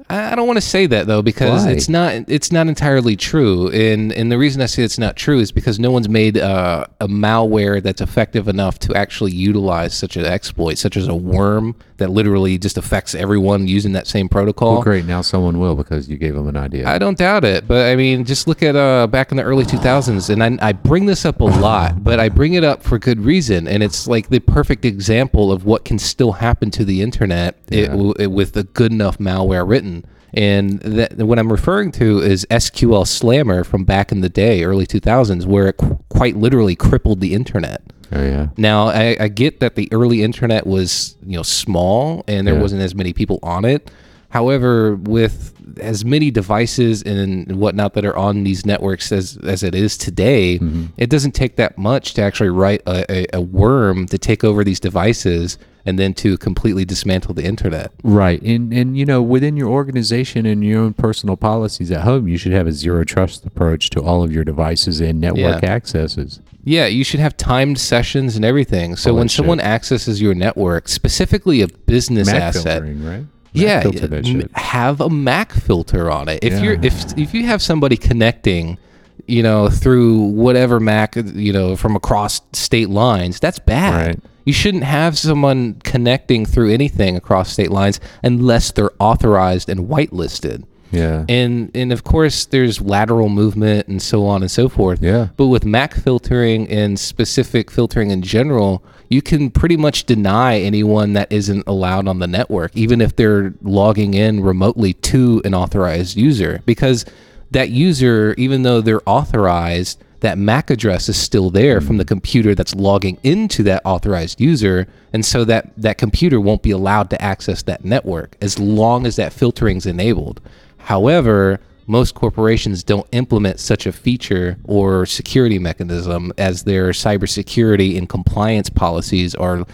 I don't want to say that though because Why? it's not it's not entirely true, and and the reason I say it's not true is because no one's made uh, a malware that's effective enough to actually utilize such an exploit, such as a worm that literally just affects everyone using that same protocol. Well, great. Now someone will because you gave them an idea. I don't doubt it, but I mean, just look at uh, back in the early 2000s, and I, I bring this up a lot, but I bring it up for good reason, and it's like the perfect example of what can still happen to the internet it, w- it, with a good enough malware written. And that, what I'm referring to is SQL Slammer from back in the day, early 2000s, where it qu- quite literally crippled the internet. oh yeah. Now, I, I get that the early internet was, you know, small and there Yeah. wasn't as many people on it. However, with as many devices and whatnot that are on these networks as, as it is today, Mm-hmm. it doesn't take that much to actually write a, a, a worm to take over these devices and then to completely dismantle the internet. Right. And and you know, within your organization and your own personal policies at home, you should have a zero trust approach to all of your devices and network Yeah. accesses. Yeah, you should have timed sessions and everything. So All when shit. someone accesses your network, specifically a business Mac asset, right? Mac yeah, filter that m- shit. have a MAC filter on it. If you're if if you have somebody connecting, you know, through whatever Mac, you know, from across state lines, that's bad. Right. You shouldn't have someone connecting through anything across state lines unless they're authorized and whitelisted. Yeah. And and of course there's lateral movement and so on and so forth. Yeah. But with MAC filtering and specific filtering in general, you can pretty much deny anyone that isn't allowed on the network, even if they're logging in remotely to an authorized user, because that user, even though they're authorized, that MAC address is still there from the computer that's logging into that authorized user, and so that that computer won't be allowed to access that network as long as that filtering's enabled. However, most corporations don't implement such a feature or security mechanism as their cybersecurity and compliance policies are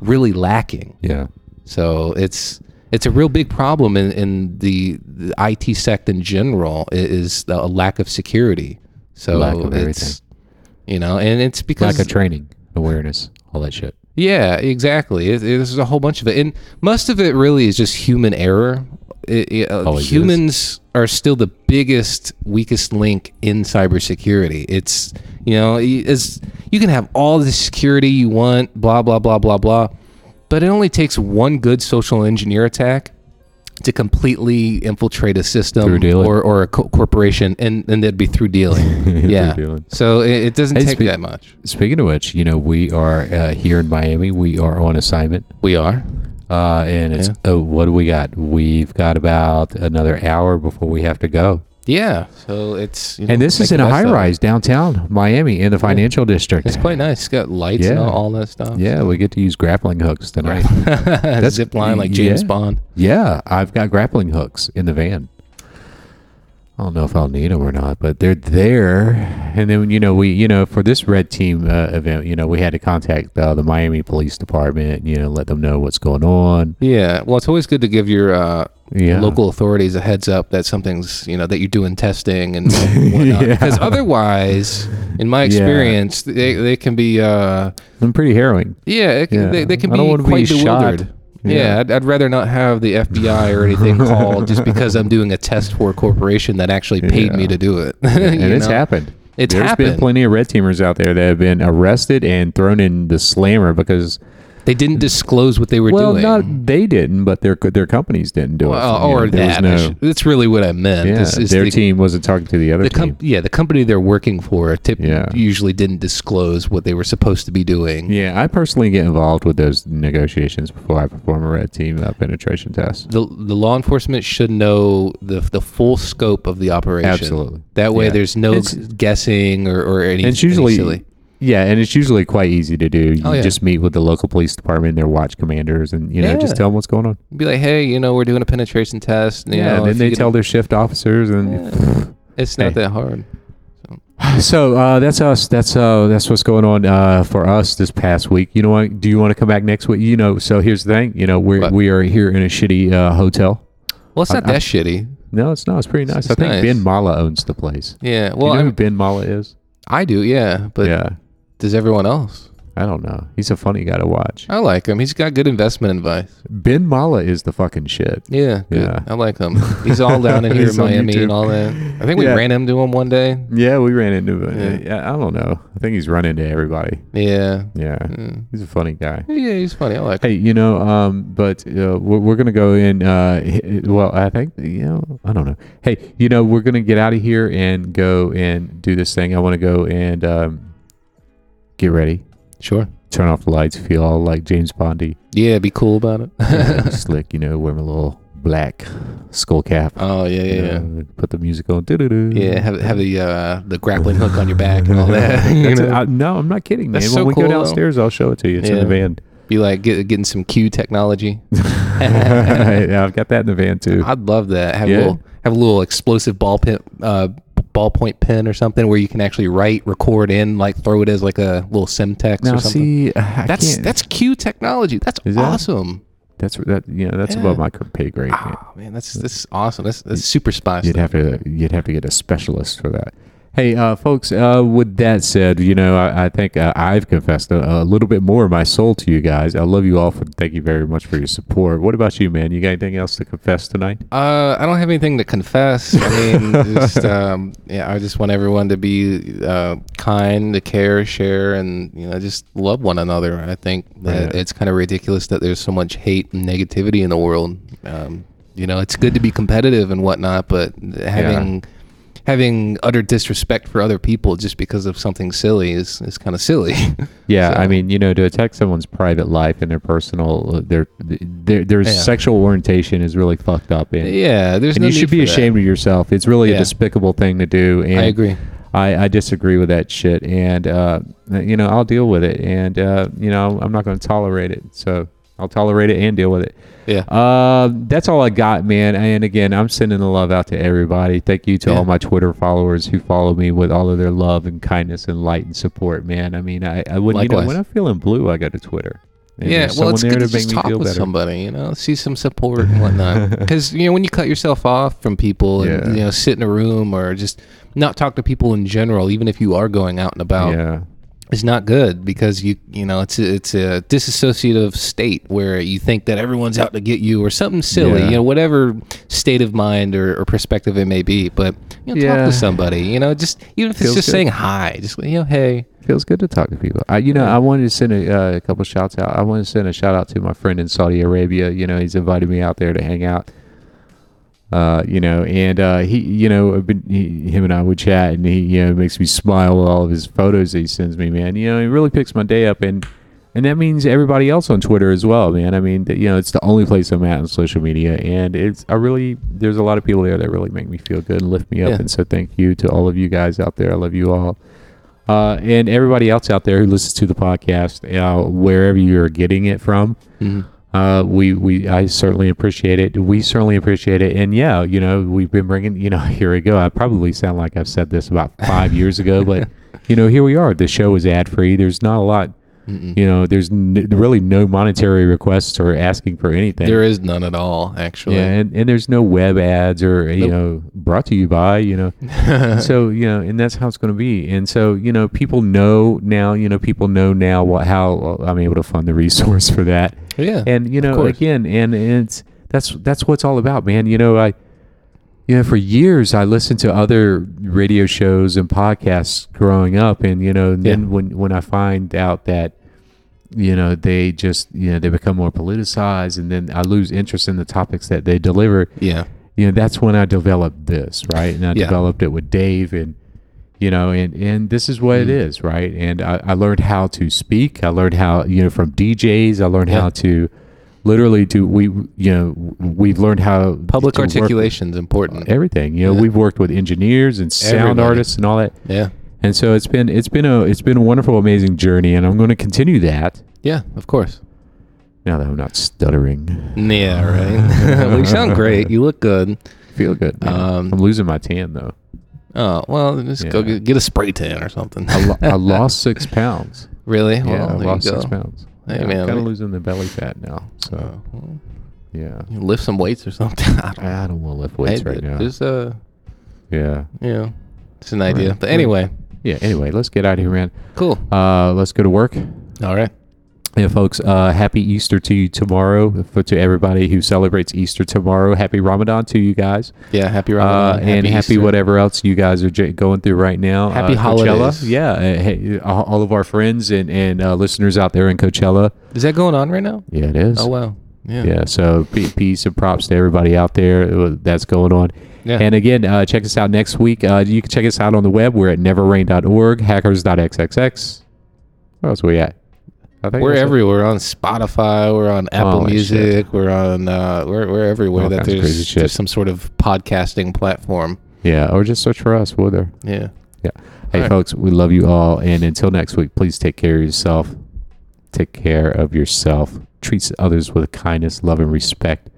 really lacking. yeah. So it's it's a real big problem in, in the, the IT sect in general is a lack of security. So Lack of it's you know, and it's because Lack of training, awareness, all that shit. yeah, exactly. It, it- there's a whole bunch of it, and most of it really is just human error. It- uh, Always is. humans are still the biggest, weakest link in cybersecurity. It's you know, as you can have all the security you want, blah blah blah blah blah, but it only takes one good social engineer attack to completely infiltrate a system or, or a co- corporation, and and that'd be through dealing. Through yeah. dealing. So it, it doesn't Hey, take spe- that much. Speaking of which, you know, we are uh, here in Miami. We are on assignment. We are. Uh, and it's, oh, what do we got? We've got about another hour before we have to go. Yeah. So it's you know, And this is in a high rise downtown Miami in the financial district. It's quite nice. It's got lights and Yeah. all, all that stuff. Yeah, we get to use grappling hooks tonight. That's zip line like James yeah. Bond. yeah, I've got grappling hooks in the van. I don't know if I'll need them or not, but they're there. And then you know we you know for this red team uh, event, you know we had to contact uh, the Miami Police Department. You know, let them know what's going on. Yeah. Well, it's always good to give your uh, Yeah, local authorities a heads up that something's you know that you're doing testing and whatnot. Yeah. Because otherwise, in my Yeah. experience, they, they can be uh, I'm pretty harrowing. yeah, can, Yeah. They, they can be wanna be quite shot. bewildered. Yeah, Yeah. I'd, I'd rather not have the FBI or anything called just because I'm doing a test for a corporation that actually paid me to do it. and it's know? happened. It's There's been happened. plenty of red teamers out there that have been arrested and thrown in the slammer because They didn't disclose what they were well, doing. not they didn't, but their their companies didn't do it. Well, You know, or that. no- That's really what I meant. yeah, is- is their the, team wasn't talking to the other the team. yeah, the company they're working for tip- Yeah. usually didn't disclose what they were supposed to be doing. yeah, I personally get involved with those negotiations before I perform a red team uh, penetration test. The, the law enforcement should know the the full scope of the operation. Absolutely. That way, Yeah. there's no It's- guessing or, or any, And it's any usually silly. Yeah, and it's usually quite easy to do. You Oh, yeah. just meet with the local police department, their watch commanders, and you know Yeah. just tell them what's going on. Be like, hey, you know, we're doing a penetration test. You yeah, know, and then they tell their shift officers, and It's not Hey. that hard. So uh, that's us. That's uh, that's what's going on uh, for us this past week. You know what? Do you want to come back next week? You know. So here's the thing. You know, we we are here in a shitty uh, hotel. Well, it's not I- that shitty. No, it's not. It's pretty nice. It's I think nice. Ben Mallah owns the place. Yeah. Well, Well, you know I, who Ben Mallah is? I do. Yeah. But yeah, does everyone else? I don't know. He's a funny guy to watch. I like him. He's got good investment advice. Ben Mallah is the fucking shit. Yeah. Good. Yeah. I like him. He's all down in here in He's on Miami YouTube. and all that. I think we Yeah. ran into him one day. Yeah, we ran into it. Yeah. Yeah. I don't know. I think he's run into everybody. Yeah. Yeah, Mm. he's a funny guy. Yeah, he's funny. I like him. Hey, you know, um, but uh, we're, we're gonna go in. Uh, well, I think you know, I don't know. Hey, you know, we're gonna get out of here and go and do this thing. I want to go and um, get ready, Sure. turn off the lights, feel all like James Bondy, Yeah, be cool about it. know, slick. You know, wear my little black skull cap. oh yeah, yeah, yeah. know, Put the music on. doo-doo-doo. Yeah, have have the uh, the grappling hook on your back and all that. you know? I- no, I'm not kidding, man. That's when so we cool, go though. downstairs, I'll show it to you. It's in the van. Be like get, getting some Q technology. yeah, I've got that in the van too. I'd love that. Have Yeah. a little have a little explosive ball pin, uh, ballpoint pen or something where you can actually write, record in, like throw it as like a little Semtex Now, or something. see, I that's can't- that's Q technology. That's that? awesome. That's that. You know, that's Yeah. above my pay grade. man. Oh man, that's that's awesome. That's, that's super spy You'd have to you'd have to get a specialist for that. Hey, uh, folks. Uh, with that said, you know, I, I think uh, I've confessed a, a little bit more of my soul to you guys. I love you all. For thank you very much for your support. What about you, man? You got anything else to confess tonight? Uh, I don't have anything to confess. I mean, just um, yeah, I just want everyone to be uh, kind, to care, share, and you know, just love one another. I think that Yeah. it's kind of ridiculous that there's so much hate and negativity in the world. Um, you know, it's good to be competitive and whatnot, but having having utter disrespect for other people just because of something silly is is kind of silly. Yeah, I mean, you know, to attack someone's private life and their personal, uh, their their their Yeah. sexual orientation is really fucked up, and, yeah, there's and no you should be for that. ashamed of yourself. It's really a despicable thing to do. And I agree. I, I disagree with that shit, and uh, you know I'll deal with it, and uh, you know I'm not going to tolerate it. So I'll tolerate it and deal with it. Yeah. Uh, that's all I got, man. And again, I'm sending the love out to everybody. Thank you to Yeah. all my Twitter followers who follow me with all of their love and kindness and light and support, man. I mean, I, I would you know when I'm feeling blue, I go to Twitter. And yeah, well, it's good to to just talk with better. somebody, you know, see some support and whatnot. Because you know, when you cut yourself off from people and Yeah. you know, sit in a room or just not talk to people in general, even if you are going out and about, Yeah. It's not good because you you know it's a, it's a disassociative state where you think that everyone's out to get you or something silly, Yeah. you know, whatever state of mind or, or perspective it may be. But you know, talk to somebody, you know, just even if Feels it's just good. saying hi, just you know, hey, feels good to talk to people. I, you know, I wanted to send a, uh, a couple shouts out. I want to send a shout out to my friend in Saudi Arabia. You know, he's invited me out there to hang out. Uh, you know, and uh, he, you know, been, he, him and I would chat, and he, you know, makes me smile with all of his photos that he sends me, man. You know, he really picks my day up, and and that means everybody else on Twitter as well, man. I mean, you know, it's the only place I'm at on social media, and it's I really there's a lot of people there that really make me feel good and lift me up, Yeah. and so thank you to all of you guys out there. I love you all. Uh, and everybody else out there who listens to the podcast, uh, wherever you're getting it from, mhm. Uh, we we I certainly appreciate it. We certainly appreciate it. And yeah, you know, we've been bringing. You know, here we go. I probably sound like I've said this about five years ago, but you know, here we are. The show is ad free. There's not a lot. Mm-mm. You know, there's n- really no monetary requests or asking for anything. there is none at all, actually. yeah, and, and there's no web ads or you Nope. know brought to you by you know so you know and that's how it's going to be and so you know people know now you know people know now what how uh, i'm able to fund the resource for that yeah. and you know again and it's that's that's what it's all about man you know i you know for years i listened to other radio shows and podcasts growing up and you know and then when when i find out that you know they just you know they become more politicized and then i lose interest in the topics that they deliver yeah. you know that's when i developed this right and i Yeah. developed it with dave and you know and and this is what it Mhm. is right and I, I learned how to speak i learned how you know from djs i learned Yeah. how to literally to we you know we've learned how Public to work with articulation is important. everything you know Yeah. we've worked with engineers and sound Everybody. artists and all that Yeah. And so it's been it's been a it's been a wonderful amazing journey and i'm going to continue that Yeah, of course. now that i'm not stuttering Yeah, right. well, you sound great. You look good. feel good. Um, i'm losing my tan though Oh well, just go get, get a spray tan or something. I, lo- I lost six pounds. really? yeah, Well, I lost six pounds. Hey, yeah, man, kind of losing the belly fat now. So Uh, well, yeah, you lift some weights or something. I don't I don't want to lift weights right now. Just uh, Yeah, you know, it's an idea. Right, But anyway, yeah. Anyway, let's get out of here, man. cool. Uh, let's go to work. All right. Yeah, folks. Uh, happy Easter to you tomorrow. For to everybody who celebrates Easter tomorrow, happy Ramadan to you guys. Yeah. Happy Uh, Ramadan. and happy Easter. whatever else you guys are j- going through right now. Happy uh, Coachella. holidays. Yeah, uh, hey, all all of our friends and and uh, listeners out there in Coachella. Is that going on right now? Yeah, it is. Oh wow. Yeah. Yeah, so peace and props to everybody out there uh, that's going on. Yeah. And again, uh, check us out next week. Uh, you can check us out on the web. We're at neverrain.org, hackers.xxx. Where else are we at? I think We're it. everywhere. We're on Spotify. We're on Apple Music. We're on. Uh, we're we're everywhere All that there's, shit. there's some sort of podcasting platform. Yeah, or just search for us. We're there. Yeah. Yeah. Hey, right. folks, we love you all. And until next week, please take care of yourself. Take care of yourself. treats others with kindness, love, and respect.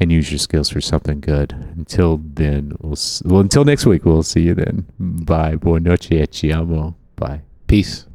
And use your skills for something good. Until then, we'll, well, until next week, we'll see you then. Bye. Buon noche. Ci amo. Bye. Peace.